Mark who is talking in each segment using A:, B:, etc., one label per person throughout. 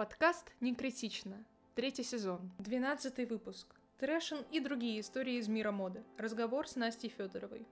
A: Подкаст «Не критично». Третий сезон. Двенадцатый выпуск. Трэшен и другие истории из мира моды. Разговор с Настей Федоровой.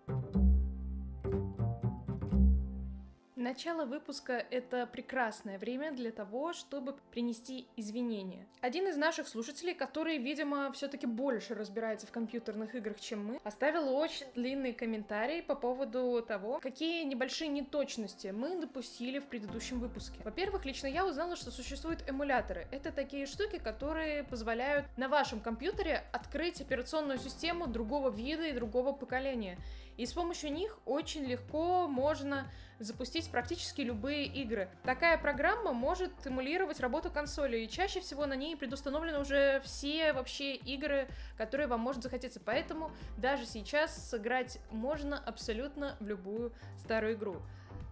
A: Начало выпуска — это прекрасное время для того, чтобы принести извинения. Один из наших слушателей, который, видимо, все таки больше разбирается в компьютерных играх, чем мы, оставил очень длинный комментарий по поводу того, какие небольшие неточности мы допустили в предыдущем выпуске. Во-первых, лично я узнала, что существуют эмуляторы. Это такие штуки, которые позволяют на вашем компьютере открыть операционную систему другого вида и другого поколения. И с помощью них очень легко можно запустить практически любые игры. Такая программа может эмулировать работу консоли, и чаще всего на ней предустановлены уже все вообще игры, которые вам может захотеться. Поэтому даже сейчас сыграть можно абсолютно в любую старую игру.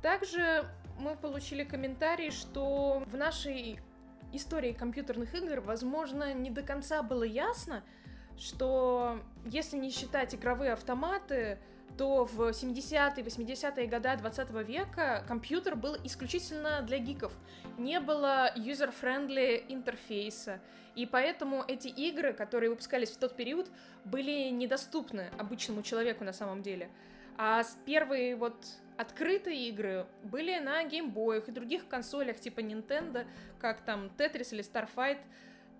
A: Также мы получили комментарий, что в нашей истории компьютерных игр, возможно, не до конца было ясно, что если не считать игровые автоматы, то в 70-е, 80-е годы 20 века компьютер был исключительно для гиков. Не было user-friendly интерфейса, и поэтому эти игры, которые выпускались в тот период, были недоступны обычному человеку на самом деле. А первые вот открытые игры были на геймбоях и других консолях типа Nintendo, как там Tetris или Starfight,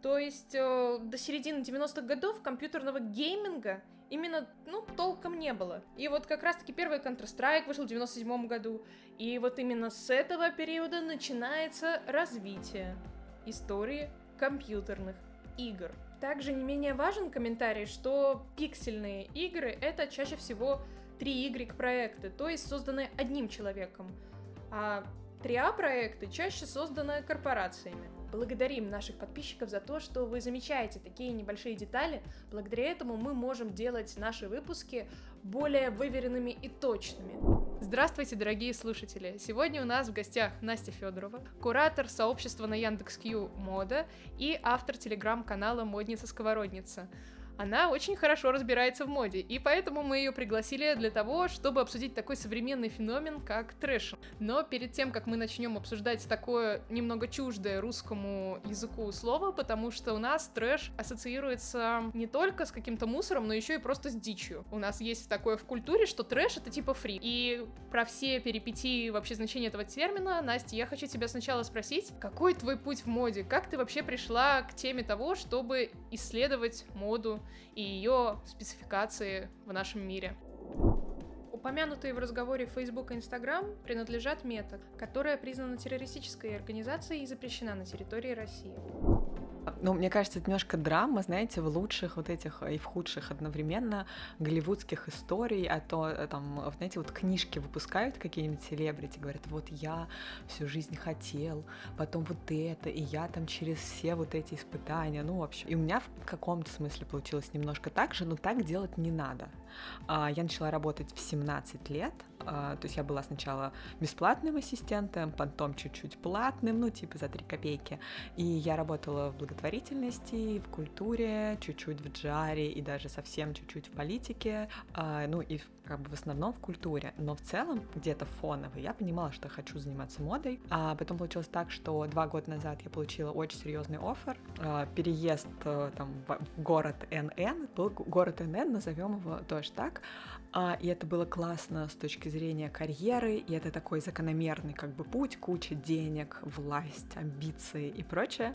A: то есть э, до середины 90-х годов компьютерного гейминга именно, ну, толком не было. И вот как раз-таки первый Counter-Strike вышел в 97 году. И вот именно с этого периода начинается развитие истории компьютерных игр. Также не менее важен комментарий, что пиксельные игры — это чаще всего 3Y проекты, то есть созданные одним человеком. А 3А проекты чаще созданы корпорациями. Благодарим наших подписчиков за то, что вы замечаете такие небольшие детали. Благодаря этому мы можем делать наши выпуски более выверенными и точными. Здравствуйте, дорогие слушатели! Сегодня у нас в гостях Настя Федорова, куратор сообщества на Яндекс.Кью Мода и автор телеграм-канала Модница-сковородница. Она очень хорошо разбирается в моде, и поэтому мы ее пригласили для того, чтобы обсудить такой современный феномен, как трэш. Но перед тем, как мы начнем обсуждать такое немного чуждое русскому языку слово, потому что у нас трэш ассоциируется не только с каким-то мусором, но еще и просто с дичью. У нас есть такое в культуре, что трэш это типа фри. И про все перипетии вообще значения этого термина, Настя, я хочу тебя сначала спросить, какой твой путь в моде? Как ты вообще пришла к теме того, чтобы исследовать моду и ее спецификации в нашем мире. Упомянутые в разговоре Facebook и Instagram принадлежат Мета, которая признана террористической организацией и запрещена на территории России.
B: Ну, мне кажется, это немножко драма, знаете, в лучших вот этих и в худших одновременно голливудских историй, а то э, там, знаете, вот книжки выпускают какие-нибудь селебрити, говорят, вот я всю жизнь хотел, потом вот это, и я там через все вот эти испытания, ну, в общем. И у меня в каком-то смысле получилось немножко так же, но так делать не надо. А, я начала работать в 17 лет, а, то есть я была сначала бесплатным ассистентом, потом чуть-чуть платным, ну, типа за 3 копейки, и я работала в благотворительности в культуре, чуть-чуть в джаре и даже совсем чуть-чуть в политике, а, ну и как бы в основном в культуре, но в целом где-то фоново я понимала, что хочу заниматься модой, а потом получилось так, что два года назад я получила очень серьезный офер, переезд э, там в город НН, был город НН, назовем его тоже так, а, и это было классно с точки зрения карьеры, и это такой закономерный как бы путь, куча денег, власть, амбиции и прочее.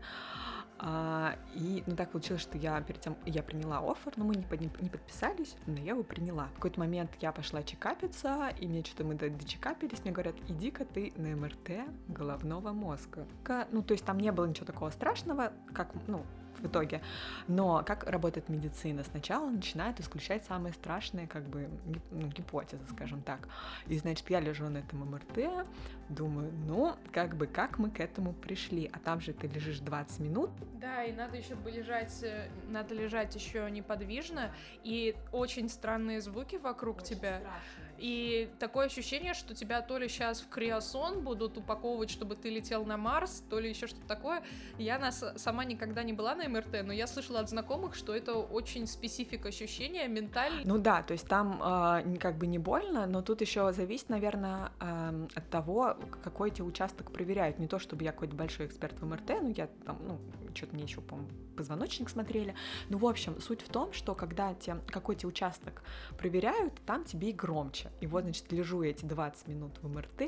B: А, и ну, так получилось, что я перед тем, я приняла офер, но мы не, не подписались, но я его приняла. В какой-то момент я пошла чекапиться, и мне что-то мы дочекапились, мне говорят, иди-ка ты на МРТ головного мозга. Ну, то есть там не было ничего такого страшного, как, ну, в итоге. Но как работает медицина? Сначала начинает исключать самые страшные как бы ну, гипотезы, скажем так. И, значит, я лежу на этом МРТ, думаю, ну, как бы, как мы к этому пришли? А там же ты лежишь 20 минут.
A: Да, и надо еще лежать, э, надо лежать еще неподвижно, и очень странные звуки вокруг очень тебя. Страшно. И такое ощущение, что тебя то ли сейчас в криосон будут упаковывать, чтобы ты летел на Марс, то ли еще что-то такое. Я нас сама никогда не была на МРТ, но я слышала от знакомых, что это очень специфик ощущения, ментально.
B: Ну да, то есть там э, как бы не больно, но тут еще зависит, наверное, э, от того, какой тебе участок проверяют. Не то, чтобы я какой-то большой эксперт в МРТ, ну я там, ну, что-то мне еще, по позвоночник смотрели. Ну, в общем, суть в том, что когда тебе какой-то участок проверяют, там тебе и громче. И вот, значит, лежу я эти 20 минут в МРТ,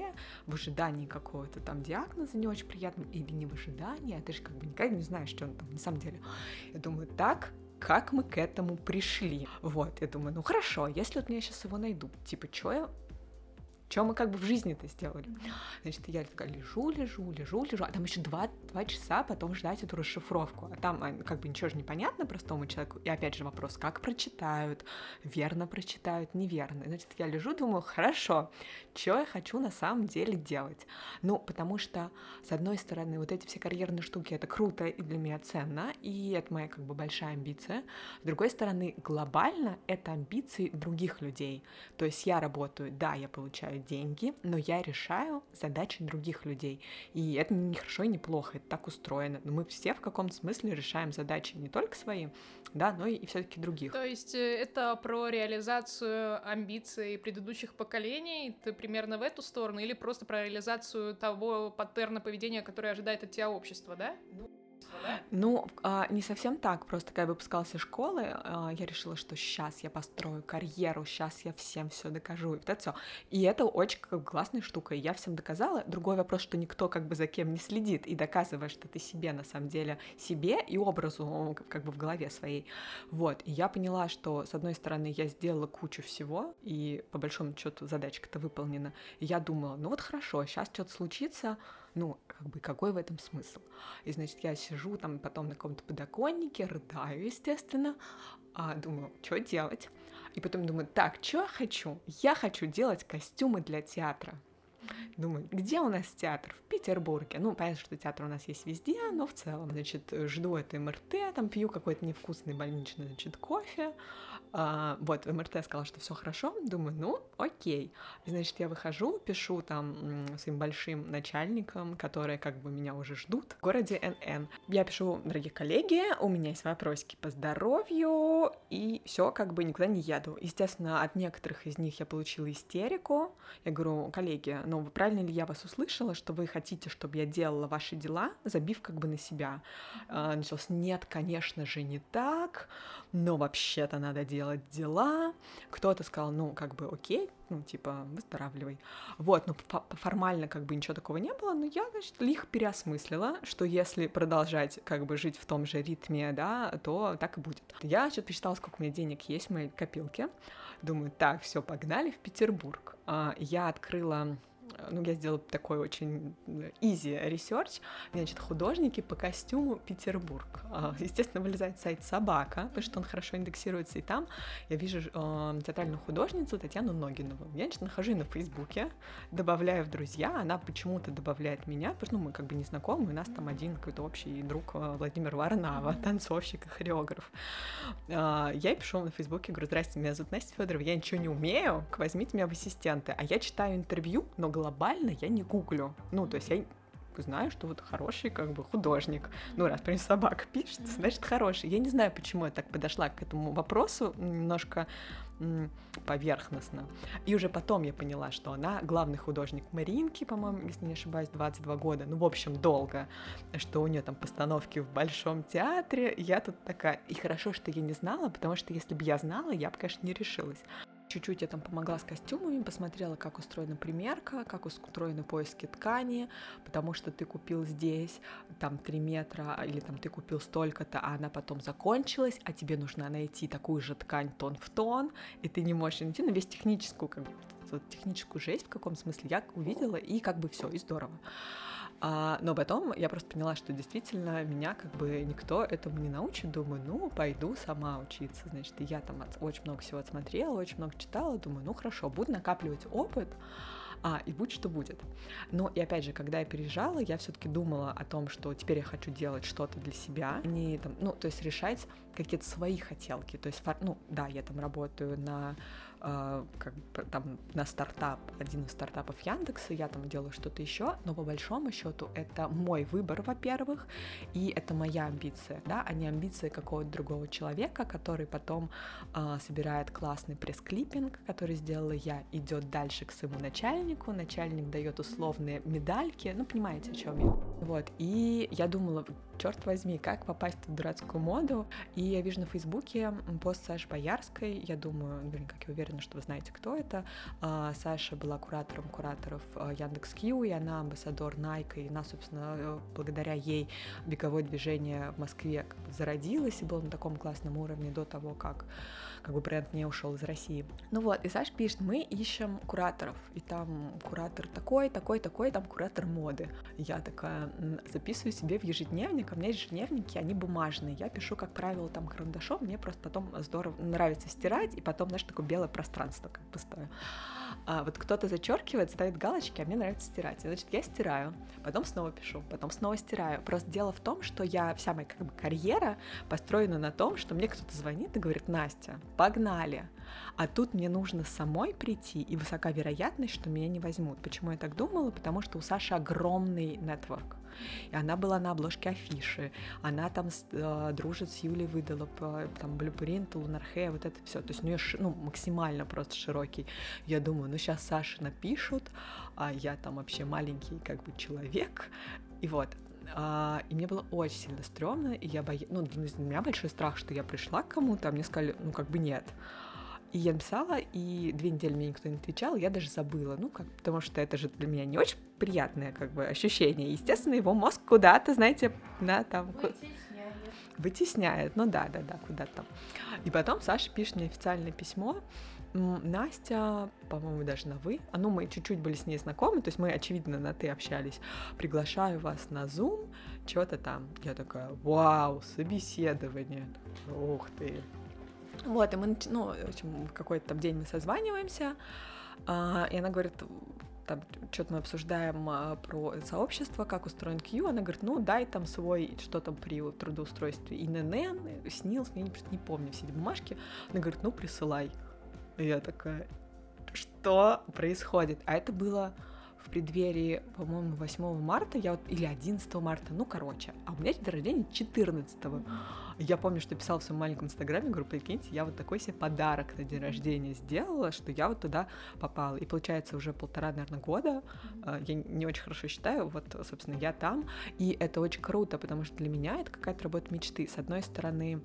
B: в ожидании какого-то там диагноза не очень приятного, или не в ожидании, а ты же как бы никогда не знаешь, что он там на самом деле. Я думаю, так, как мы к этому пришли. Вот, я думаю, ну хорошо, если вот мне сейчас его найдут, типа, что я что мы как бы в жизни-то сделали? Значит, я такая лежу, лежу, лежу, лежу, а там еще два, два часа потом ждать эту расшифровку. А там а, как бы ничего же не понятно простому человеку. И опять же вопрос, как прочитают, верно прочитают, неверно. Значит, я лежу, думаю, хорошо, что я хочу на самом деле делать? Ну, потому что, с одной стороны, вот эти все карьерные штуки, это круто и для меня ценно, и это моя как бы большая амбиция. С другой стороны, глобально это амбиции других людей. То есть я работаю, да, я получаю деньги, но я решаю задачи других людей. И это не хорошо и не плохо, это так устроено. Но мы все в каком-то смысле решаем задачи не только свои, да, но и, и все-таки других.
A: То есть э, это про реализацию амбиций предыдущих поколений, ты примерно в эту сторону, или просто про реализацию того паттерна поведения, который ожидает от тебя общество, да?
B: Ну, ну, а, не совсем так. Просто когда я выпускалась из школы, а, я решила, что сейчас я построю карьеру, сейчас я всем все докажу, и вот это все. И это очень как классная штука. И я всем доказала. Другой вопрос, что никто как бы за кем не следит и доказывает, что ты себе на самом деле, себе и образу как бы в голове своей. Вот. И я поняла, что с одной стороны я сделала кучу всего, и по большому счету задачка-то выполнена. И я думала, ну вот хорошо, сейчас что-то случится, ну, как бы, какой в этом смысл? И, значит, я сижу там потом на каком-то подоконнике, рыдаю, естественно, а думаю, что делать? И потом думаю, так, что я хочу? Я хочу делать костюмы для театра. Думаю, где у нас театр? В Петербурге. Ну, понятно, что театр у нас есть везде, но в целом. Значит, жду это МРТ, там пью какой-то невкусный больничный, значит, кофе. А, вот, МРТ сказала, что все хорошо. Думаю, ну, окей. Значит, я выхожу, пишу там своим большим начальникам, которые как бы меня уже ждут в городе НН. Я пишу, дорогие коллеги, у меня есть вопросики по здоровью, и все, как бы никуда не еду. Естественно, от некоторых из них я получила истерику. Я говорю, коллеги, ну, правильно ли я вас услышала, что вы хотите, чтобы я делала ваши дела, забив как бы на себя? А, началось, нет, конечно же, не так, но вообще-то надо делать делать дела. Кто-то сказал, ну, как бы, окей, ну, типа, выздоравливай. Вот, ну, формально как бы ничего такого не было, но я, значит, лих переосмыслила, что если продолжать как бы жить в том же ритме, да, то так и будет. Я что-то посчитала, сколько у меня денег есть в моей копилке. Думаю, так, все, погнали в Петербург. А, я открыла ну, я сделала такой очень easy research, значит, художники по костюму Петербург. А, естественно, вылезает сайт Собака, потому что он хорошо индексируется, и там я вижу э, театральную художницу Татьяну Ногинову. Я, значит, нахожу ее на Фейсбуке, добавляю в друзья, она почему-то добавляет меня, потому что ну, мы как бы не знакомы, у нас там один какой-то общий друг э, Владимир Варнава, танцовщик и хореограф. Э, я ей пишу на Фейсбуке, говорю, здрасте, меня зовут Настя Федорова, я ничего не умею, возьмите меня в ассистенты. А я читаю интервью, но глобально я не гуглю. Ну, то есть я знаю, что вот хороший как бы художник. Ну, раз про собак пишет, значит хороший. Я не знаю, почему я так подошла к этому вопросу немножко поверхностно. И уже потом я поняла, что она главный художник Маринки, по-моему, если не ошибаюсь, 22 года. Ну, в общем, долго. Что у нее там постановки в Большом театре. Я тут такая... И хорошо, что я не знала, потому что если бы я знала, я бы, конечно, не решилась. Чуть-чуть я там помогла с костюмами, посмотрела, как устроена примерка, как устроены поиски ткани, потому что ты купил здесь там 3 метра, или там ты купил столько-то, а она потом закончилась, а тебе нужно найти такую же ткань тон в тон, и ты не можешь найти, но весь техническую, как бы, техническую жесть в каком смысле я увидела, и как бы все, и здорово. А, но потом я просто поняла, что действительно меня как бы никто этому не научит. Думаю, ну, пойду сама учиться. Значит, я там от, очень много всего отсмотрела, очень много читала. Думаю, ну, хорошо, буду накапливать опыт, а, и будь что будет. Но и опять же, когда я переезжала, я все-таки думала о том, что теперь я хочу делать что-то для себя, не там, ну, то есть решать какие-то свои хотелки. То есть, ну, да, я там работаю на э, как там на стартап, один из стартапов Яндекса, я там делаю что-то еще, но по большому счету это мой выбор, во-первых, и это моя амбиция, да, а не амбиция какого-то другого человека, который потом э, собирает классный пресс-клиппинг, который сделала я, идет дальше к своему начальнику, начальник дает условные медальки, ну, понимаете, о чем я. Вот, и я думала, черт возьми, как попасть в дурацкую моду, и я вижу на Фейсбуке пост Саши Боярской, я думаю, блин, как я уверена, что вы знаете, кто это. А, Саша была куратором кураторов а, Яндекс.Кью, и она амбассадор Nike, и она, собственно, э, благодаря ей беговое движение в Москве зародилось и было на таком классном уровне до того, как как бы бренд не ушел из России. Ну вот, и Саша пишет, мы ищем кураторов, и там куратор такой, такой, такой, там куратор моды. Я такая записываю себе в ежедневник, а у меня ежедневники, они бумажные, я пишу, как правило, там карандашом, мне просто потом здорово нравится стирать, и потом, знаешь, такое белое пространство как пустое а вот кто-то зачеркивает, ставит галочки, а мне нравится стирать. Значит, я стираю, потом снова пишу, потом снова стираю. Просто дело в том, что я, вся моя как бы карьера построена на том, что мне кто-то звонит и говорит, Настя, погнали. А тут мне нужно самой прийти, и высока вероятность, что меня не возьмут. Почему я так думала? Потому что у Саши огромный нетворк. И она была на обложке афиши, она там э, дружит с Юлей Выдалоп, э, там Блюпринт, Лунархе, вот это все. То есть у нее ну, максимально просто широкий. Я думаю, ну сейчас Саше напишут, а я там вообще маленький как бы человек, и вот, а, и мне было очень сильно стрёмно, и я боялась, ну, для меня большой страх, что я пришла к кому-то, а мне сказали, ну, как бы нет. И я написала, и две недели мне никто не отвечал, я даже забыла, ну, как, потому что это же для меня не очень приятное, как бы, ощущение. Естественно, его мозг куда-то, знаете, да, там... Вытесняет. Вытесняет, ну да, да, да, куда-то там. И потом Саша пишет мне официальное письмо, Настя, по-моему, даже на «вы», а ну, мы чуть-чуть были с ней знакомы, то есть мы, очевидно, на «ты» общались, приглашаю вас на Zoom, что-то там. Я такая, вау, собеседование. Ух ты, вот, и мы, ну, в общем, какой-то там день мы созваниваемся, а, и она говорит, там что-то мы обсуждаем а, про сообщество, как устроен Q, она говорит, ну дай там свой, что там при трудоустройстве ИНН, СНИЛС, я не, не помню все эти бумажки, она говорит, ну присылай. И я такая, что происходит? А это было в преддверии, по-моему, 8 марта, я вот, или 11 марта, ну, короче, а у меня день рождения 14 -го. Я помню, что писала в своем маленьком инстаграме, говорю, прикиньте, я вот такой себе подарок на день рождения сделала, что я вот туда попала. И получается уже полтора, наверное, года, mm-hmm. я не очень хорошо считаю, вот, собственно, я там, и это очень круто, потому что для меня это какая-то работа мечты. С одной стороны,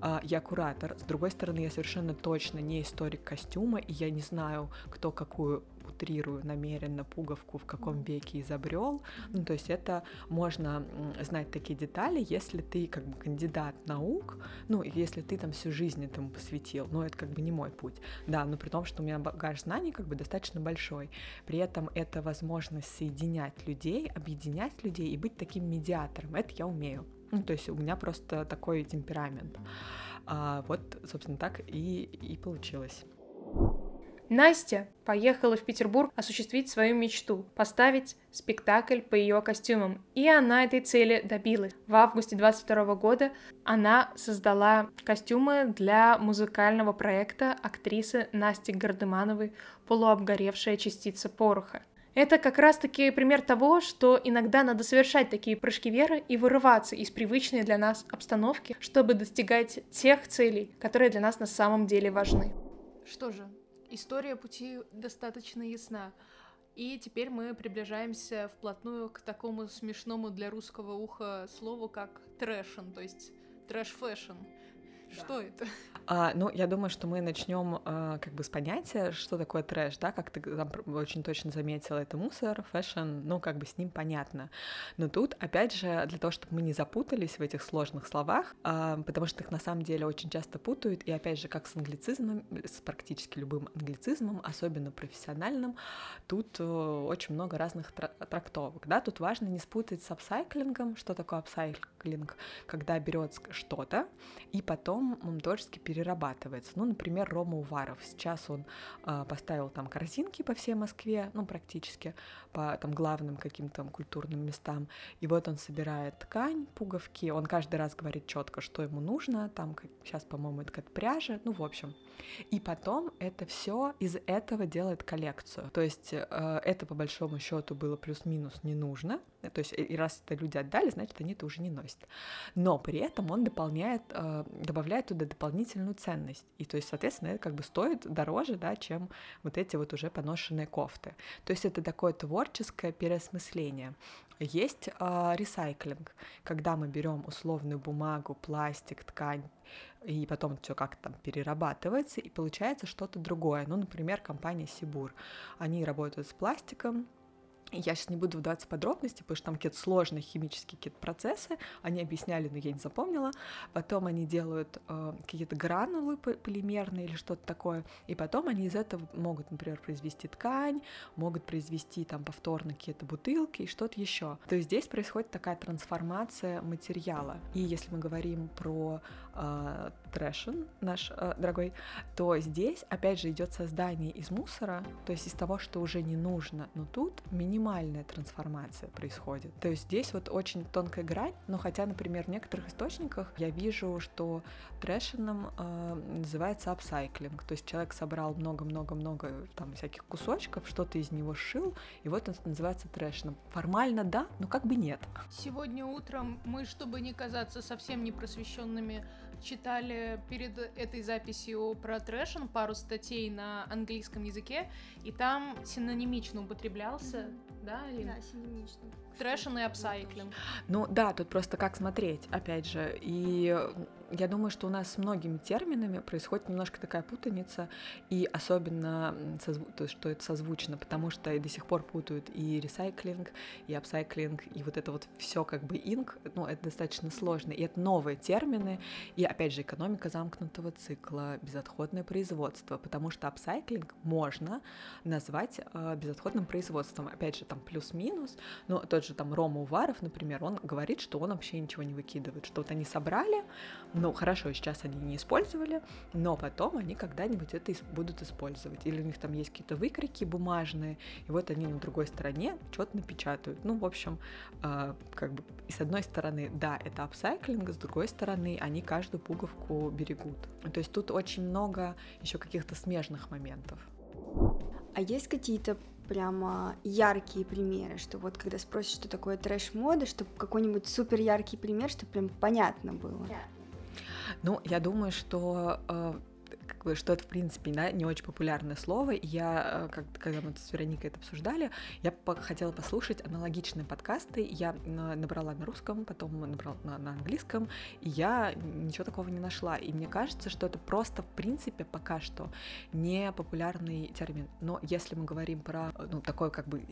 B: а, я куратор, с другой стороны, я совершенно точно не историк костюма, и я не знаю, кто какую утрирую намеренно пуговку в каком веке изобрел. Ну, то есть это можно знать такие детали, если ты как бы кандидат наук, ну, если ты там всю жизнь этому посвятил, но это как бы не мой путь. Да, но при том, что у меня багаж знаний как бы достаточно большой. При этом это возможность соединять людей, объединять людей и быть таким медиатором. Это я умею. Ну, то есть у меня просто такой темперамент. А, вот, собственно, так и, и получилось.
A: Настя поехала в Петербург осуществить свою мечту — поставить спектакль по ее костюмам. И она этой цели добилась. В августе 22 года она создала костюмы для музыкального проекта актрисы Насти Гардемановой «Полуобгоревшая частица пороха». Это как раз-таки пример того, что иногда надо совершать такие прыжки веры и вырываться из привычной для нас обстановки, чтобы достигать тех целей, которые для нас на самом деле важны. Что же, история пути достаточно ясна. И теперь мы приближаемся вплотную к такому смешному для русского уха слову, как trashion, то есть trash-fashion. Что это?
B: А, ну, я думаю, что мы начнем а, как бы с понятия, что такое трэш, да, как ты там очень точно заметила, это мусор, fashion, ну, как бы с ним понятно. Но тут, опять же, для того, чтобы мы не запутались в этих сложных словах, а, потому что их на самом деле очень часто путают, и опять же, как с англицизмом, с практически любым англицизмом, особенно профессиональным, тут uh, очень много разных трактовок, да, тут важно не спутать с апсайклингом, что такое апсайклинг, когда берется что-то, и потом потом он творчески перерабатывается. Ну, например, Рома Уваров. Сейчас он э, поставил там корзинки по всей Москве, ну, практически, по там главным каким-то культурным местам. И вот он собирает ткань, пуговки, он каждый раз говорит четко, что ему нужно, там как, сейчас, по-моему, это как пряжа, ну, в общем. И потом это все из этого делает коллекцию. То есть э, это по большому счету было плюс-минус не нужно. То есть и раз это люди отдали, значит они это уже не носят. Но при этом он дополняет, э, добавляет туда дополнительную ценность. И то есть, соответственно, это как бы стоит дороже, да, чем вот эти вот уже поношенные кофты. То есть это такое творческое переосмысление. Есть э, ресайклинг, когда мы берем условную бумагу, пластик, ткань, и потом все как-то там перерабатывается, и получается что-то другое. Ну, например, компания Сибур. Они работают с пластиком, я сейчас не буду вдаваться в подробности, потому что там какие-то сложные химические какие-то процессы, они объясняли, но я не запомнила. Потом они делают э, какие-то гранулы полимерные или что-то такое, и потом они из этого могут, например, произвести ткань, могут произвести там повторно какие-то бутылки и что-то еще. То есть здесь происходит такая трансформация материала. И если мы говорим про э, трэшен наш э, дорогой, то здесь опять же идет создание из мусора, то есть из того, что уже не нужно, но тут мини минимальная трансформация происходит. То есть здесь вот очень тонкая грань, но хотя, например, в некоторых источниках я вижу, что трэшином э, называется апсайклинг, то есть человек собрал много-много-много там всяких кусочков, что-то из него сшил, и вот это называется трэшином. Формально да, но как бы нет.
A: Сегодня утром мы, чтобы не казаться совсем непросвещенными, читали перед этой записью про trashion пару статей на английском языке, и там синонимично употреблялся, mm-hmm. да,
C: или? Да, синонимично.
A: Trashion и апсайклинг.
B: Ну да, тут просто как смотреть, опять же, и я думаю, что у нас с многими терминами происходит немножко такая путаница, и особенно, то есть, что это созвучно, потому что и до сих пор путают и ресайклинг, и апсайклинг, и вот это вот все как бы ing, ну, это достаточно сложно, и это новые термины, и опять же, экономика замкнутого цикла, безотходное производство, потому что апсайклинг можно назвать э, безотходным производством, опять же, там плюс-минус, но тот же там Рома Уваров, например, он говорит, что он вообще ничего не выкидывает, что вот они собрали, ну, хорошо, сейчас они не использовали, но потом они когда-нибудь это будут использовать. Или у них там есть какие-то выкройки бумажные, и вот они на другой стороне что-то напечатают. Ну, в общем, э, как бы, и с одной стороны, да, это апсайклинг, с другой стороны, они каждую пуговку берегут. То есть тут очень много еще каких-то смежных моментов.
C: А есть какие-то прямо яркие примеры, что вот когда спросишь, что такое трэш-мода, чтобы какой-нибудь супер яркий пример, чтобы прям понятно было. Yeah.
B: Ну, я думаю, что что это, в принципе, да, не очень популярное слово. Я, э, как, когда мы с Вероникой это обсуждали, я хотела послушать аналогичные подкасты. Я набрала на русском, потом набрала на, на английском, и я ничего такого не нашла. И мне кажется, что это просто, в принципе, пока что не популярный термин. Но если мы говорим про, ну, такой, как бы,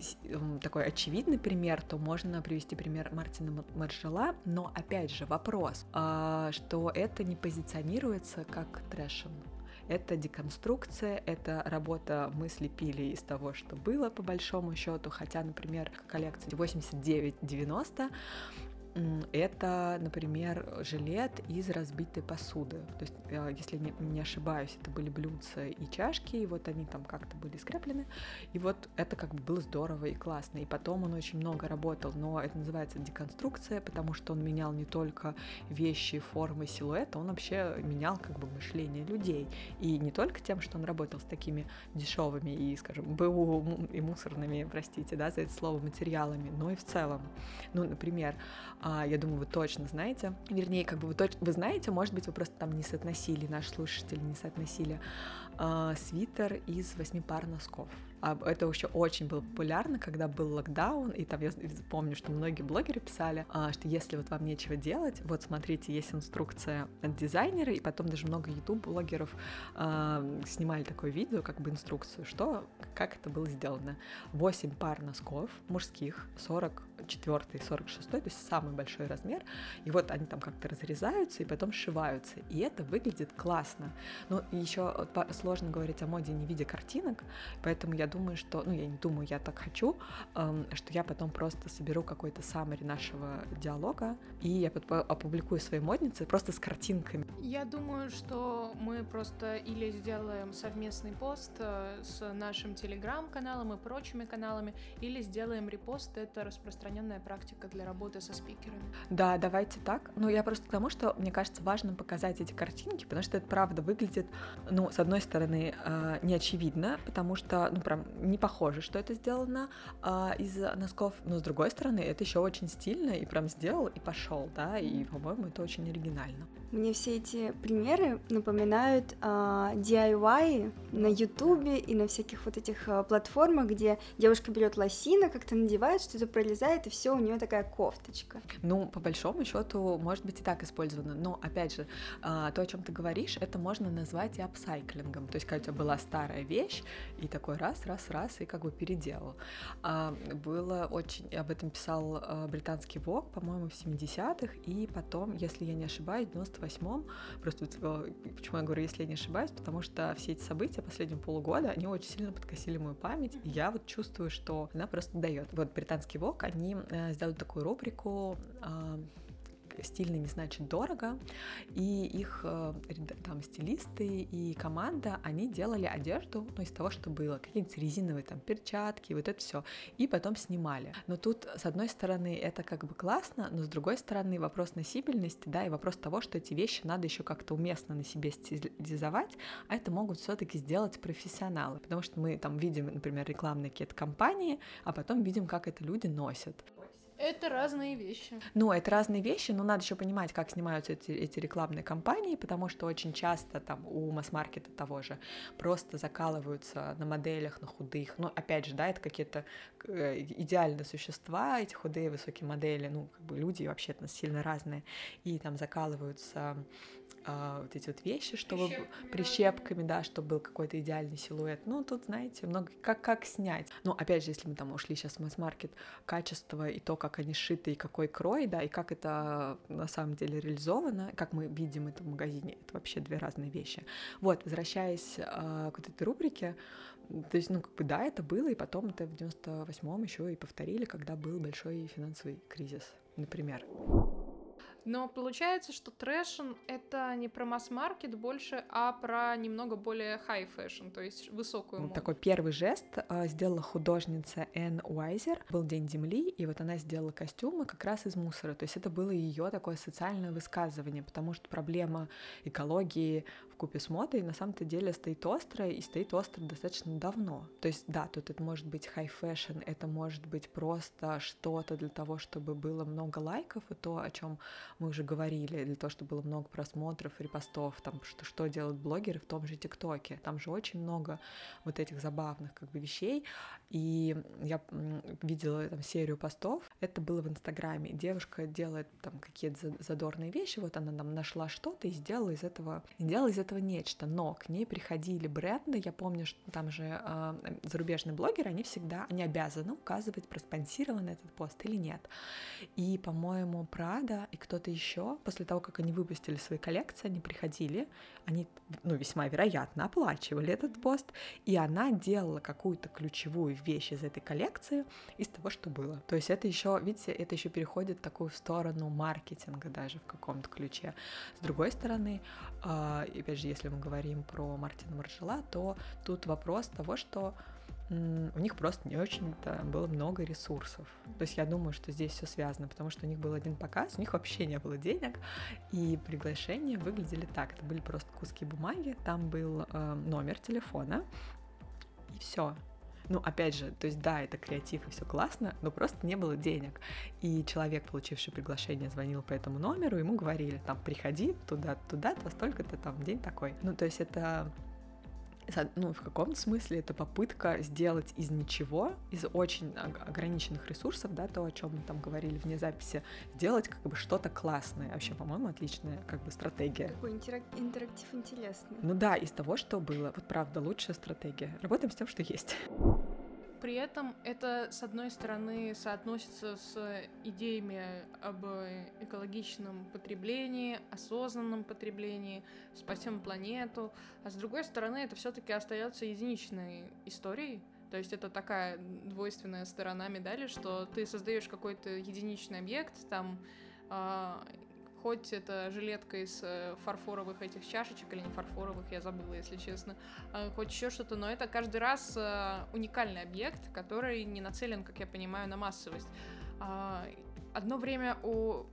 B: такой очевидный пример, то можно привести пример Мартина Маршала, но, опять же, вопрос, а, что это не позиционируется как трэшем это деконструкция, это работа мы слепили из того, что было по большому счету, хотя, например, коллекция 89-90 это, например, жилет из разбитой посуды. То есть, э, если не, не ошибаюсь, это были блюдца и чашки, и вот они там как-то были скреплены. И вот это как бы было здорово и классно. И потом он очень много работал, но это называется деконструкция, потому что он менял не только вещи, формы, силуэта, он вообще менял как бы мышление людей. И не только тем, что он работал с такими дешевыми и, скажем, БУ и мусорными, простите, да, за это слово, материалами, но и в целом. Ну, например, а, я думаю, вы точно знаете. Вернее, как бы вы, точно, вы знаете, может быть, вы просто там не соотносили, наши слушатели не соотносили а, свитер из восьми пар носков. А это еще очень было популярно, когда был локдаун, и там я помню, что многие блогеры писали, а, что если вот вам нечего делать, вот смотрите, есть инструкция от дизайнера, и потом даже много YouTube-блогеров а, снимали такое видео, как бы инструкцию, что, как это было сделано. 8 пар носков мужских, 44 46 то есть самый большой размер, и вот они там как-то разрезаются и потом сшиваются, и это выглядит классно. Но еще сложно говорить о моде, не видя картинок, поэтому я думаю, что, ну, я не думаю, я так хочу, эм, что я потом просто соберу какой-то саммари нашего диалога, и я опубликую свои модницы просто с картинками.
A: Я думаю, что мы просто или сделаем совместный пост э, с нашим телеграм-каналом и прочими каналами, или сделаем репост. Это распространенная практика для работы со спикерами.
B: Да, давайте так. Ну, я просто к тому, что мне кажется важным показать эти картинки, потому что это правда выглядит, ну, с одной стороны, э, не очевидно, потому что, ну, прям не похоже, что это сделано э, из носков, но с другой стороны, это еще очень стильно и прям сделал и пошел, да, и, по-моему, это очень оригинально.
C: Мне все эти примеры напоминают а, DIY на Ютубе и на всяких вот этих платформах, где девушка берет лосина, как-то надевает, что-то пролезает, и все у нее такая кофточка.
B: Ну, по большому счету, может быть и так использовано, но опять же, то, о чем ты говоришь, это можно назвать и апсайклингом. То есть, когда у тебя была старая вещь, и такой раз, раз, раз, и как бы переделал. А, было очень, об этом писал э, британский Vogue, по-моему, в 70-х, и потом, если я не ошибаюсь, в 98 восьмом. Просто почему я говорю, если я не ошибаюсь, потому что все эти события последнего полугода, они очень сильно подкосили мою память, и я вот чувствую, что она просто дает. Вот британский ВОК, они э, сделали такую рубрику а, стильно не значит дорого, и их э, там стилисты и команда, они делали одежду, ну, из того, что было, какие-нибудь резиновые там перчатки, вот это все, и потом снимали. Но тут, с одной стороны, это как бы классно, но с другой стороны, вопрос носибельности, да, и вопрос того, что эти вещи надо еще как-то уместно на себе стилизовать, а это могут все-таки сделать профессионалы, потому что мы там видим, например, рекламные какие-то компании, а потом видим, как это люди носят.
A: Это разные вещи.
B: Ну, это разные вещи, но надо еще понимать, как снимаются эти, эти рекламные кампании, потому что очень часто там у масс-маркета того же просто закалываются на моделях, на худых. Ну, опять же, да, это какие-то э, идеальные существа, эти худые высокие модели, ну, как бы люди вообще-то сильно разные, и там закалываются а, вот эти вот вещи, чтобы прищепками, прищепками да, чтобы был какой-то идеальный силуэт. Ну, тут, знаете, много как, как снять. Ну, опять же, если мы там ушли сейчас в масс-маркет, качество и то, как они шиты, и какой крой, да, и как это на самом деле реализовано, как мы видим это в магазине, это вообще две разные вещи. Вот, возвращаясь э, к вот этой рубрике, то есть, ну, как бы, да, это было, и потом это в 98-м еще и повторили, когда был большой финансовый кризис, например.
A: Но получается, что трэшн — это не про масс-маркет больше, а про немного более fashion, то есть высокую моду.
B: Такой первый жест э, сделала художница Энн Уайзер. Был День Земли, и вот она сделала костюмы как раз из мусора. То есть это было ее такое социальное высказывание, потому что проблема экологии в купе с модой на самом-то деле стоит остро, и стоит остро достаточно давно. То есть, да, тут это может быть high fashion, это может быть просто что-то для того, чтобы было много лайков, и то, о чем мы уже говорили, для того, чтобы было много просмотров, репостов, там, что, что делают блогеры в том же ТикТоке. Там же очень много вот этих забавных как бы вещей, и я видела там серию постов, это было в Инстаграме, девушка делает там какие-то задорные вещи, вот она там нашла что-то и сделала из этого, сделала из этого нечто, но к ней приходили бренды, я помню, что там же э, зарубежные блогеры, они всегда, они обязаны указывать, проспонсирован этот пост или нет. И, по-моему, Прада и кто-то еще, после того, как они выпустили свои коллекции, они приходили, они, ну, весьма вероятно, оплачивали этот пост, и она делала какую-то ключевую вещь из этой коллекции из того, что было. То есть это еще, видите, это еще переходит в такую сторону маркетинга даже в каком-то ключе. С другой стороны, э, опять же, если мы говорим про Мартина Маржела, то тут вопрос того, что у них просто не очень-то было много ресурсов. То есть я думаю, что здесь все связано, потому что у них был один показ, у них вообще не было денег, и приглашения выглядели так. Это были просто куски бумаги, там был э, номер телефона, и все. Ну, опять же, то есть да, это креатив и все классно, но просто не было денег. И человек, получивший приглашение, звонил по этому номеру, ему говорили, там, приходи туда, туда-то, столько-то, там, день такой. Ну, то есть это ну, в каком-то смысле это попытка сделать из ничего, из очень ограниченных ресурсов, да, то, о чем мы там говорили вне записи, сделать как бы что-то классное. Вообще, по-моему, отличная как бы стратегия.
C: Такой интерак- интерактив интересный.
B: Ну да, из того, что было. Вот правда, лучшая стратегия. Работаем с тем, что есть.
A: При этом это, с одной стороны, соотносится с идеями об экологичном потреблении, осознанном потреблении, спасем планету, а с другой стороны, это все-таки остается единичной историей. То есть это такая двойственная сторона медали, что ты создаешь какой-то единичный объект, там э, хоть это жилетка из э, фарфоровых этих чашечек или не фарфоровых, я забыла, если честно, э, хоть еще что-то, но это каждый раз э, уникальный объект, который не нацелен, как я понимаю, на массовость. Э, одно время у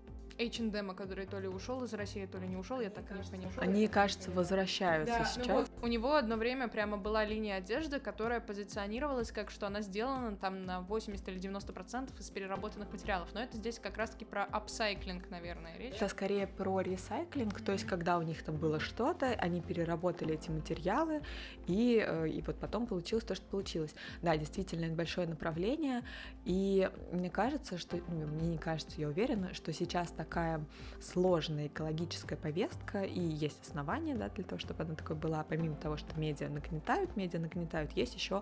A: H&M, который то ли ушел из России, то ли не ушел, я так и не понимаю.
B: Они, кажется, возвращаются да, сейчас. Ну вот,
A: у него одно время прямо была линия одежды, которая позиционировалась как, что она сделана там на 80 или 90 процентов из переработанных материалов. Но это здесь как раз-таки про апсайклинг, наверное, речь.
B: Это скорее про ресайклинг, то есть когда у них там было что-то, они переработали эти материалы, и, э, и вот потом получилось то, что получилось. Да, действительно, это большое направление, и мне кажется, что, ну, мне не кажется, я уверена, что сейчас такая сложная экологическая повестка, и есть основания, да, для того, чтобы она такой была, помимо того, что медиа нагнетают, медиа нагнетают, есть еще,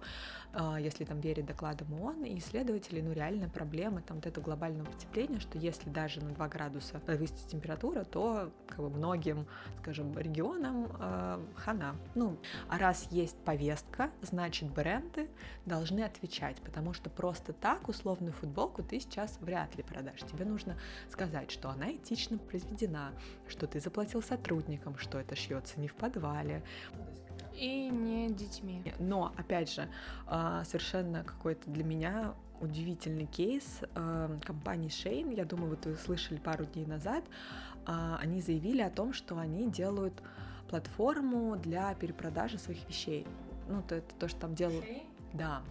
B: а, если там верить докладам ООН и исследователей, ну, реальная проблема там вот этого глобального потепления, что если даже на 2 градуса повысится температура, то как бы многим, скажем, регионам э, хана. Ну, а раз есть повестка, значит, бренды должны отвечать, потому что просто так условную футболку ты сейчас вряд ли продашь. Тебе нужно сказать, что она этично произведена, что ты заплатил сотрудникам, что это шьется не в подвале.
A: И не детьми.
B: Но, опять же, а, совершенно какой-то для меня удивительный кейс а, компании Shane. Я думаю, вот вы слышали пару дней назад. А, они заявили о том, что они делают платформу для перепродажи своих вещей. Ну, то, это то, что там делают. Да,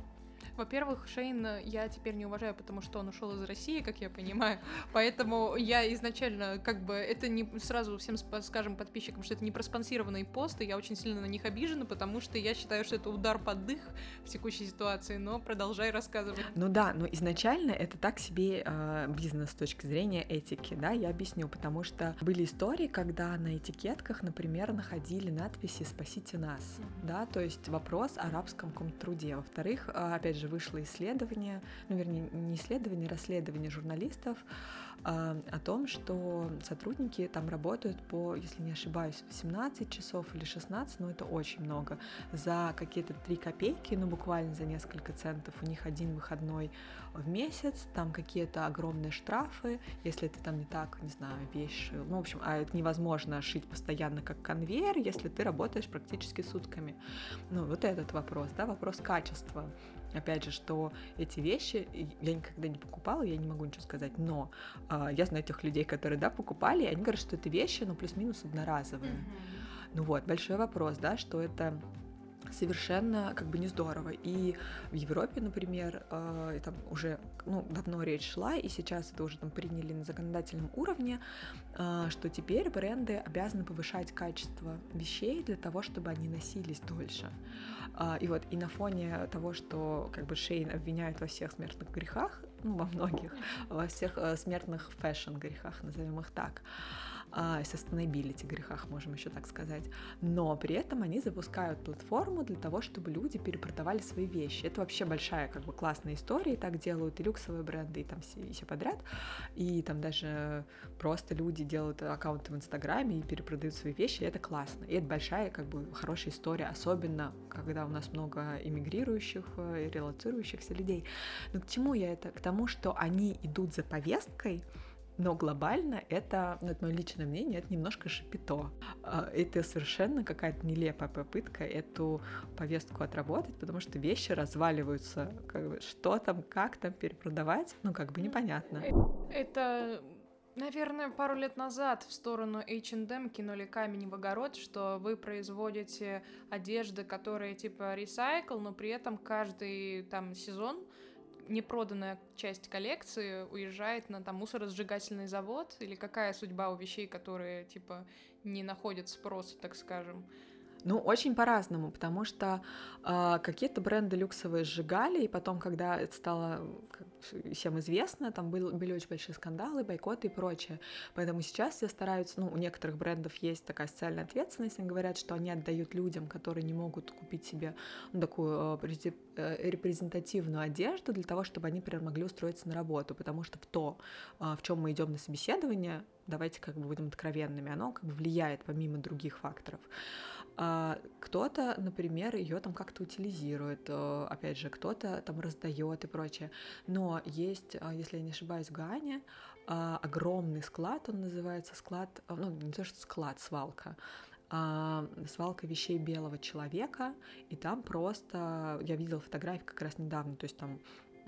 A: во-первых, Шейн я теперь не уважаю, потому что он ушел из России, как я понимаю. Поэтому я изначально, как бы, это не сразу всем скажем подписчикам, что это не проспонсированные посты. Я очень сильно на них обижена, потому что я считаю, что это удар под дых в текущей ситуации. Но продолжай рассказывать.
B: Ну да, но изначально это так себе э, бизнес с точки зрения этики, да, я объясню, потому что были истории, когда на этикетках, например, находили надписи «Спасите нас», mm-hmm. да, то есть вопрос о арабском каком-то труде. Во-вторых, э, опять же, вышло исследование, ну, вернее, не исследование, а расследование журналистов э, о том, что сотрудники там работают по, если не ошибаюсь, 18 часов или 16, но это очень много, за какие-то 3 копейки, ну, буквально за несколько центов, у них один выходной в месяц, там какие-то огромные штрафы, если ты там не так, не знаю, вещь шил, ну, в общем, а это невозможно шить постоянно как конвейер, если ты работаешь практически сутками. Ну, вот этот вопрос, да, вопрос качества опять же, что эти вещи я никогда не покупала, я не могу ничего сказать, но э, я знаю тех людей, которые, да, покупали, и они говорят, что это вещи, ну, плюс-минус одноразовые. Mm-hmm. Ну вот, большой вопрос, да, что это совершенно как бы не здорово. И в Европе, например, э, там уже ну, давно речь шла, и сейчас это уже там приняли на законодательном уровне, э, что теперь бренды обязаны повышать качество вещей для того, чтобы они носились дольше. Э, и вот и на фоне того, что как бы Шейн обвиняют во всех смертных грехах, ну, во многих, во всех э, смертных фэшн-грехах, назовем их так, а, sustainability грехах, можем еще так сказать. Но при этом они запускают платформу для того, чтобы люди перепродавали свои вещи. Это вообще большая, как бы, классная история, и так делают и люксовые бренды, и там все, и все подряд. И там даже просто люди делают аккаунты в Инстаграме и перепродают свои вещи, и это классно. И это большая, как бы, хорошая история, особенно когда у нас много иммигрирующих э, и релацирующихся людей. Но к чему я это? К тому, что они идут за повесткой, но глобально это, ну, это мое личное мнение, это немножко шипито. А, это совершенно какая-то нелепая попытка эту повестку отработать, потому что вещи разваливаются. Как бы, что там, как там перепродавать, ну как бы непонятно.
A: Это Наверное, пару лет назад в сторону H&M кинули камень в огород, что вы производите одежды, которые типа ресайкл, но при этом каждый там сезон непроданная часть коллекции уезжает на там мусоросжигательный завод? Или какая судьба у вещей, которые, типа, не находят спроса, так скажем?
B: Ну, очень по-разному, потому что э, какие-то бренды люксовые сжигали, и потом, когда это стало всем известно, там был, были очень большие скандалы, бойкоты и прочее. Поэтому сейчас все стараются, ну, у некоторых брендов есть такая социальная ответственность, они говорят, что они отдают людям, которые не могут купить себе ну, такую э, э репрезентативную одежду для того, чтобы они, например, могли устроиться на работу, потому что в то, э, в чем мы идем на собеседование, давайте как бы будем откровенными, оно как бы влияет помимо других факторов. А, кто-то, например, ее там как-то утилизирует, э, опять же, кто-то там раздает и прочее. Но есть, а, если я не ошибаюсь, в Гане а, огромный склад, он называется склад, ну не то что склад, свалка, свалка вещей белого человека, и там просто, я видела фотографии как раз недавно, то есть там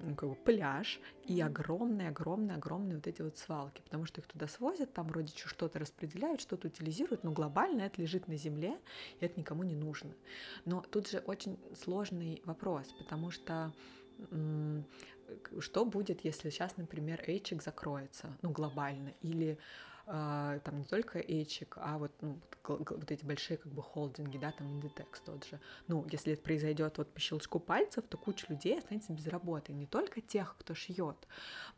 B: ну, как бы пляж и огромные-огромные-огромные вот эти вот свалки, потому что их туда свозят, там вроде что-то распределяют, что-то утилизируют, но глобально это лежит на земле, и это никому не нужно. Но тут же очень сложный вопрос, потому что что будет, если сейчас, например, эйчик закроется, ну, глобально, или а, там не только Эйчик, а вот, ну, вот эти большие как бы холдинги, да, там Inditex тот же. Ну, если это произойдет вот по щелчку пальцев, то куча людей останется без работы. Не только тех, кто шьет,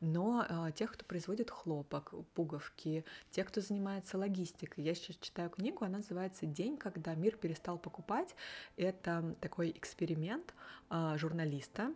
B: но э, тех, кто производит хлопок, пуговки, тех, кто занимается логистикой. Я сейчас читаю книгу, она называется «День, когда мир перестал покупать». Это такой эксперимент э, журналиста.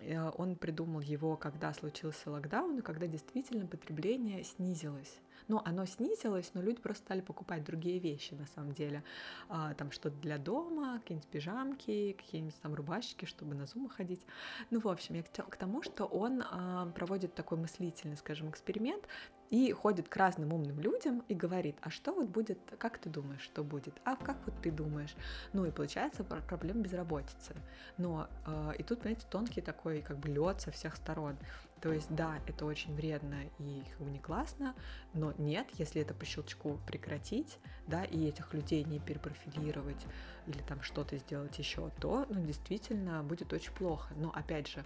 B: Э, он придумал его, когда случился локдаун, и когда действительно потребление снизилось. Ну, оно снизилось, но люди просто стали покупать другие вещи, на самом деле. А, там что-то для дома, какие-нибудь пижамки, какие-нибудь там рубашки, чтобы на зумы ходить. Ну, в общем, я к тому, что он а, проводит такой мыслительный, скажем, эксперимент, и ходит к разным умным людям и говорит, а что вот будет, как ты думаешь, что будет, а как вот ты думаешь, ну и получается проблема безработицы, но э, и тут, понимаете, тонкий такой как бы лед со всех сторон, то есть, да, это очень вредно и как бы не классно, но нет, если это по щелчку прекратить, да, и этих людей не перепрофилировать или там что-то сделать еще, то, ну, действительно будет очень плохо. Но, опять же,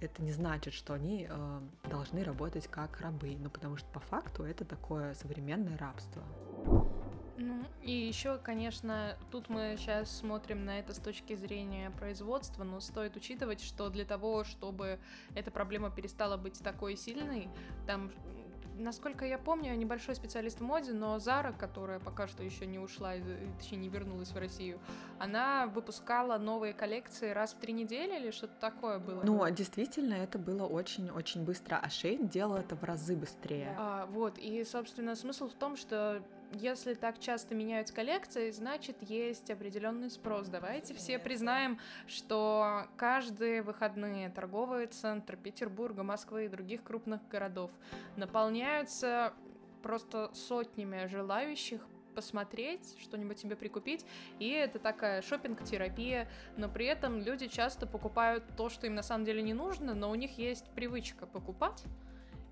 B: это не значит, что они э, должны работать как рабы, ну, потому что по факту это такое современное рабство.
A: Ну, и еще, конечно, тут мы сейчас смотрим на это с точки зрения производства, но стоит учитывать, что для того, чтобы эта проблема перестала быть такой сильной, там насколько я помню, небольшой специалист в моде, но Зара, которая пока что еще не ушла, точнее не вернулась в Россию, она выпускала новые коллекции раз в три недели или что-то такое было?
B: Ну, действительно, это было очень-очень быстро, а Шейн делал это в разы быстрее.
A: А, вот, и, собственно, смысл в том, что если так часто меняются коллекции, значит есть определенный спрос. Давайте все признаем, что каждые выходные торговые центры Петербурга, Москвы и других крупных городов наполняются просто сотнями желающих посмотреть, что-нибудь себе прикупить, и это такая шопинг терапия но при этом люди часто покупают то, что им на самом деле не нужно, но у них есть привычка покупать,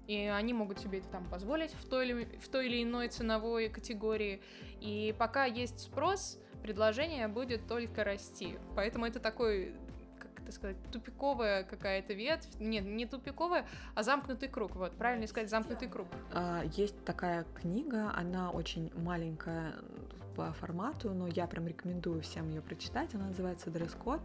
A: и они могут себе это там позволить в той или, в той или иной ценовой категории. И пока есть спрос, предложение будет только расти. Поэтому это такой так сказать, тупиковая какая-то ветвь. Нет, не тупиковая, а замкнутый круг. Вот, правильно сказать, замкнутый круг.
B: А, есть такая книга, она очень маленькая по формату, но я прям рекомендую всем ее прочитать. Она называется «Дресс-код.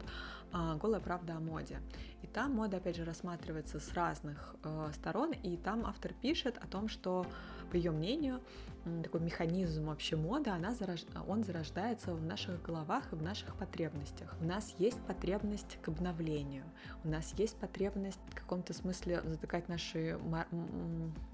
B: А, Голая правда о моде». И там мода, опять же, рассматривается с разных э, сторон, и там автор пишет о том, что, по ее мнению, такой механизм вообще моды, она зарож... он зарождается в наших головах и в наших потребностях. У нас есть потребность к обновлению, у нас есть потребность в каком-то смысле затыкать наши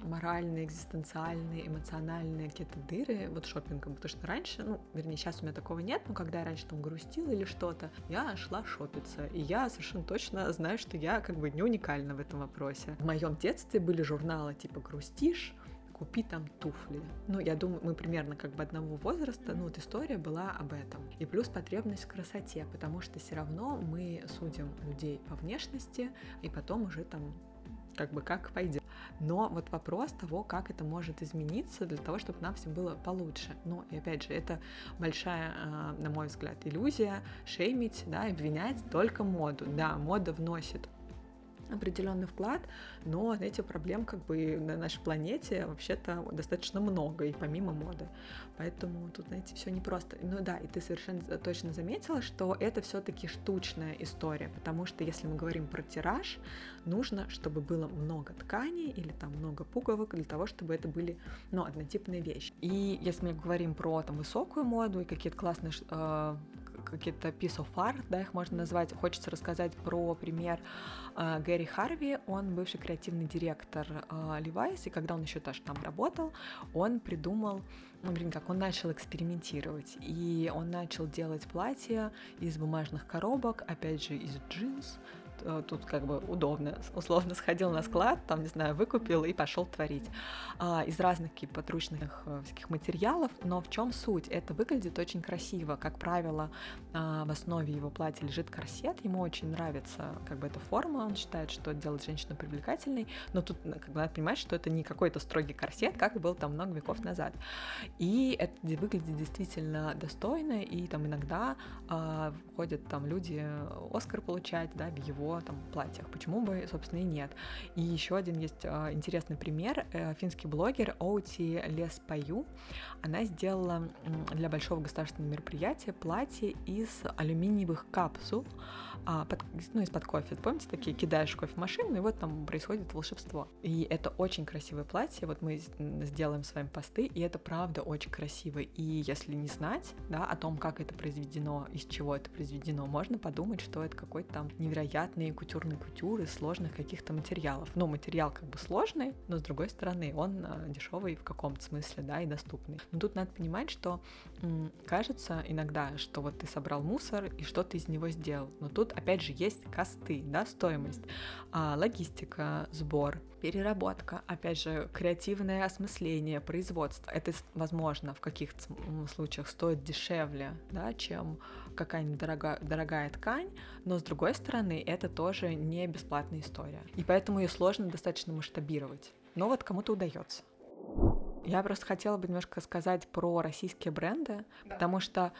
B: моральные, экзистенциальные, эмоциональные какие-то дыры вот шопингом, потому что раньше, ну, вернее, сейчас у меня такого нет, но когда я раньше там грустила или что-то, я шла шопиться, и я совершенно точно знаю, что я как бы не уникальна в этом вопросе. В моем детстве были журналы типа «Грустишь», купи там туфли. Ну, я думаю, мы примерно как бы одного возраста, ну, вот история была об этом. И плюс потребность в красоте, потому что все равно мы судим людей по внешности, и потом уже там как бы как пойдет. Но вот вопрос того, как это может измениться для того, чтобы нам всем было получше. Ну, и опять же, это большая, а, на мой взгляд, иллюзия шеймить, да, обвинять только моду. Да, мода вносит определенный вклад, но этих проблем как бы на нашей планете вообще-то достаточно много, и помимо моды. Поэтому тут, знаете, все непросто. Ну да, и ты совершенно точно заметила, что это все-таки штучная история, потому что если мы говорим про тираж, нужно, чтобы было много тканей или там много пуговок для того, чтобы это были, ну, однотипные вещи. И если мы говорим про там высокую моду и какие-то классные э, какие-то piece of art, да, их можно назвать. Хочется рассказать про пример э, Гэри Харви. Он бывший креативный директор э, Levi's, и когда он еще тоже там работал, он придумал ну, блин, как он начал экспериментировать, и он начал делать платья из бумажных коробок, опять же, из джинс, тут как бы удобно, условно сходил на склад, там, не знаю, выкупил и пошел творить. А, из разных подручных э, всяких материалов, но в чем суть? Это выглядит очень красиво. Как правило, а, в основе его платья лежит корсет, ему очень нравится как бы эта форма, он считает, что делает женщину привлекательной, но тут как бы, надо понимать, что это не какой-то строгий корсет, как был там много веков назад. И это выглядит действительно достойно, и там иногда а, ходят там люди Оскар получать, да, в там платьях. Почему бы, собственно, и нет. И еще один есть э, интересный пример. Э, финский блогер Оути Леспаю. Она сделала для большого государственного мероприятия платье из алюминиевых капсул, а, под, ну, из-под кофе. Помните, такие кидаешь кофемашину, и вот там происходит волшебство. И это очень красивое платье. Вот мы сделаем с вами посты, и это правда очень красиво. И если не знать, да, о том, как это произведено, из чего это произведено, можно подумать, что это какой-то там невероятный кутюрный кутюр из сложных каких-то материалов. Ну, материал как бы сложный, но с другой стороны, он а, дешевый в каком-то смысле, да, и доступный. Но тут надо понимать, что кажется иногда, что вот ты собрал мусор и что ты из него сделал. Но тут опять же, есть косты, да, стоимость, а, логистика, сбор, переработка, опять же, креативное осмысление, производство. Это, возможно, в каких-то случаях стоит дешевле, да, чем какая-нибудь дорогая, дорогая ткань, но с другой стороны, это тоже не бесплатная история. И поэтому ее сложно достаточно масштабировать. Но вот кому-то удается. Я просто хотела бы немножко сказать про российские бренды, да. потому что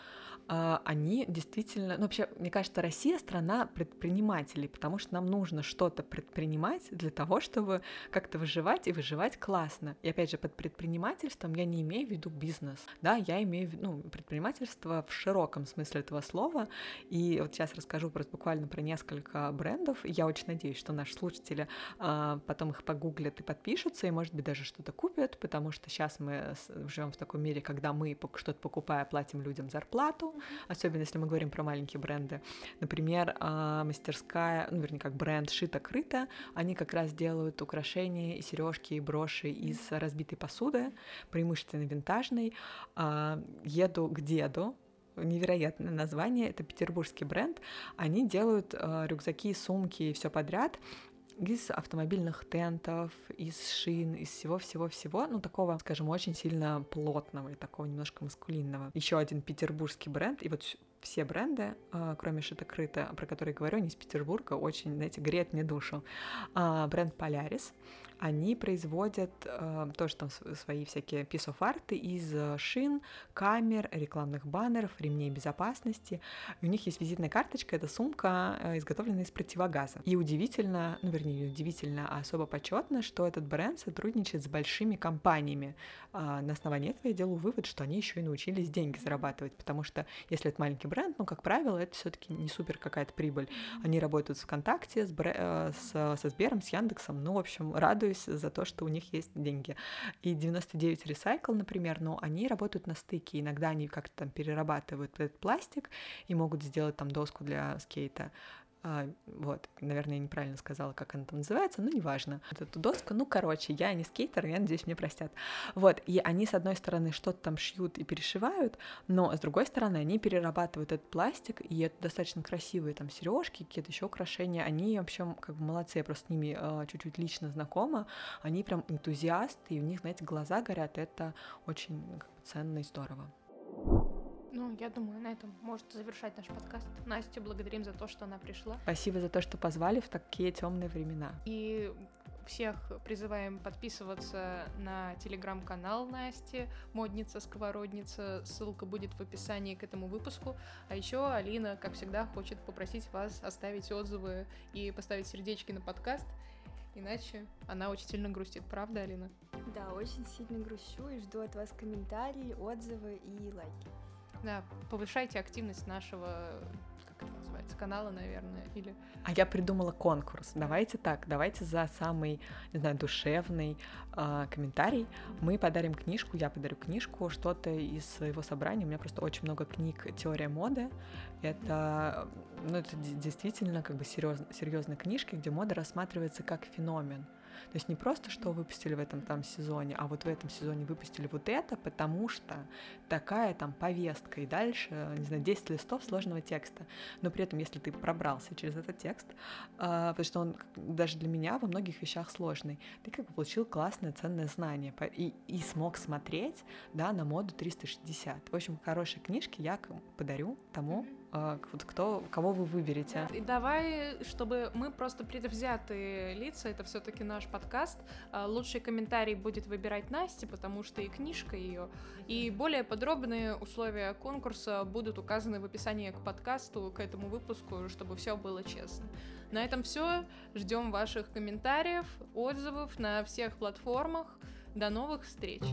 B: они действительно, ну вообще, мне кажется, Россия страна предпринимателей, потому что нам нужно что-то предпринимать для того, чтобы как-то выживать и выживать классно. И опять же, под предпринимательством я не имею в виду бизнес, да, я имею в виду ну, предпринимательство в широком смысле этого слова. И вот сейчас расскажу просто буквально про несколько брендов. Я очень надеюсь, что наши слушатели а, потом их погуглят и подпишутся, и, может быть, даже что-то купят, потому что сейчас мы живем в таком мире, когда мы что-то покупая, платим людям зарплату, особенно если мы говорим про маленькие бренды. Например, а, мастерская, ну, вернее, как бренд «Шито-крыто», они как раз делают украшения и сережки и броши из разбитой посуды, преимущественно винтажной. А, еду к деду, невероятное название, это петербургский бренд, они делают э, рюкзаки, сумки и все подряд из автомобильных тентов, из шин, из всего-всего-всего, ну, такого, скажем, очень сильно плотного и такого немножко маскулинного. Еще один петербургский бренд, и вот все бренды, а, кроме Шитокрыта, про которые говорю, они из Петербурга, очень, знаете, греет мне душу. А, бренд Polaris, они производят э, тоже там свои всякие piece of art из э, шин, камер, рекламных баннеров, ремней безопасности. И у них есть визитная карточка, это сумка, э, изготовленная из противогаза. И удивительно, ну вернее, не удивительно, а особо почетно, что этот бренд сотрудничает с большими компаниями. Э, на основании этого я делаю вывод, что они еще и научились деньги зарабатывать, потому что если это маленький бренд, ну, как правило, это все-таки не супер какая-то прибыль. Они работают в ВКонтакте, с, бре- э, с, со Сбером, с Яндексом, ну, в общем, радуют радуюсь за то, что у них есть деньги. И 99 Recycle, например, ну, они работают на стыке. Иногда они как-то там перерабатывают этот пластик и могут сделать там доску для скейта. А, вот, наверное, я неправильно сказала, как она там называется, но неважно. Вот эту доску, ну, короче, я не скейтер, я надеюсь, мне простят. Вот, и они, с одной стороны, что-то там шьют и перешивают, но, с другой стороны, они перерабатывают этот пластик, и это достаточно красивые там сережки, какие-то еще украшения. Они, в общем, как бы молодцы, я просто с ними э, чуть-чуть лично знакома. Они прям энтузиасты, и у них, знаете, глаза горят, это очень как бы, ценно и здорово.
A: Ну, я думаю, на этом может завершать наш подкаст. Настю благодарим за то, что она пришла.
B: Спасибо за то, что позвали в такие темные времена.
A: И всех призываем подписываться на телеграм-канал Насти, модница, сковородница. Ссылка будет в описании к этому выпуску. А еще Алина, как всегда, хочет попросить вас оставить отзывы и поставить сердечки на подкаст. Иначе она очень сильно грустит, правда, Алина?
C: Да, очень сильно грущу и жду от вас комментарии, отзывы и лайки.
A: Да, повышайте активность нашего, как это называется? канала, наверное, или...
B: А я придумала конкурс. Давайте так, давайте за самый, не знаю, душевный э, комментарий мы подарим книжку, я подарю книжку, что-то из своего собрания. У меня просто очень много книг «Теория моды». Это, ну, это действительно как бы серьезные книжки, где мода рассматривается как феномен. То есть не просто, что выпустили в этом там сезоне, а вот в этом сезоне выпустили вот это, потому что такая там повестка, и дальше, не знаю, 10 листов сложного текста. Но при этом, если ты пробрался через этот текст, э, потому что он даже для меня во многих вещах сложный, ты как бы получил классное, ценное знание и, и смог смотреть, да, на моду 360. В общем, хорошие книжки я подарю тому, а, вот кто, кого вы выберете.
A: И давай, чтобы мы просто предвзятые лица, это все-таки наш подкаст. А, лучший комментарий будет выбирать Настя, потому что и книжка ее, и более подробные условия конкурса будут указаны в описании к подкасту, к этому выпуску, чтобы все было честно. На этом все. Ждем ваших комментариев, отзывов на всех платформах. До новых встреч!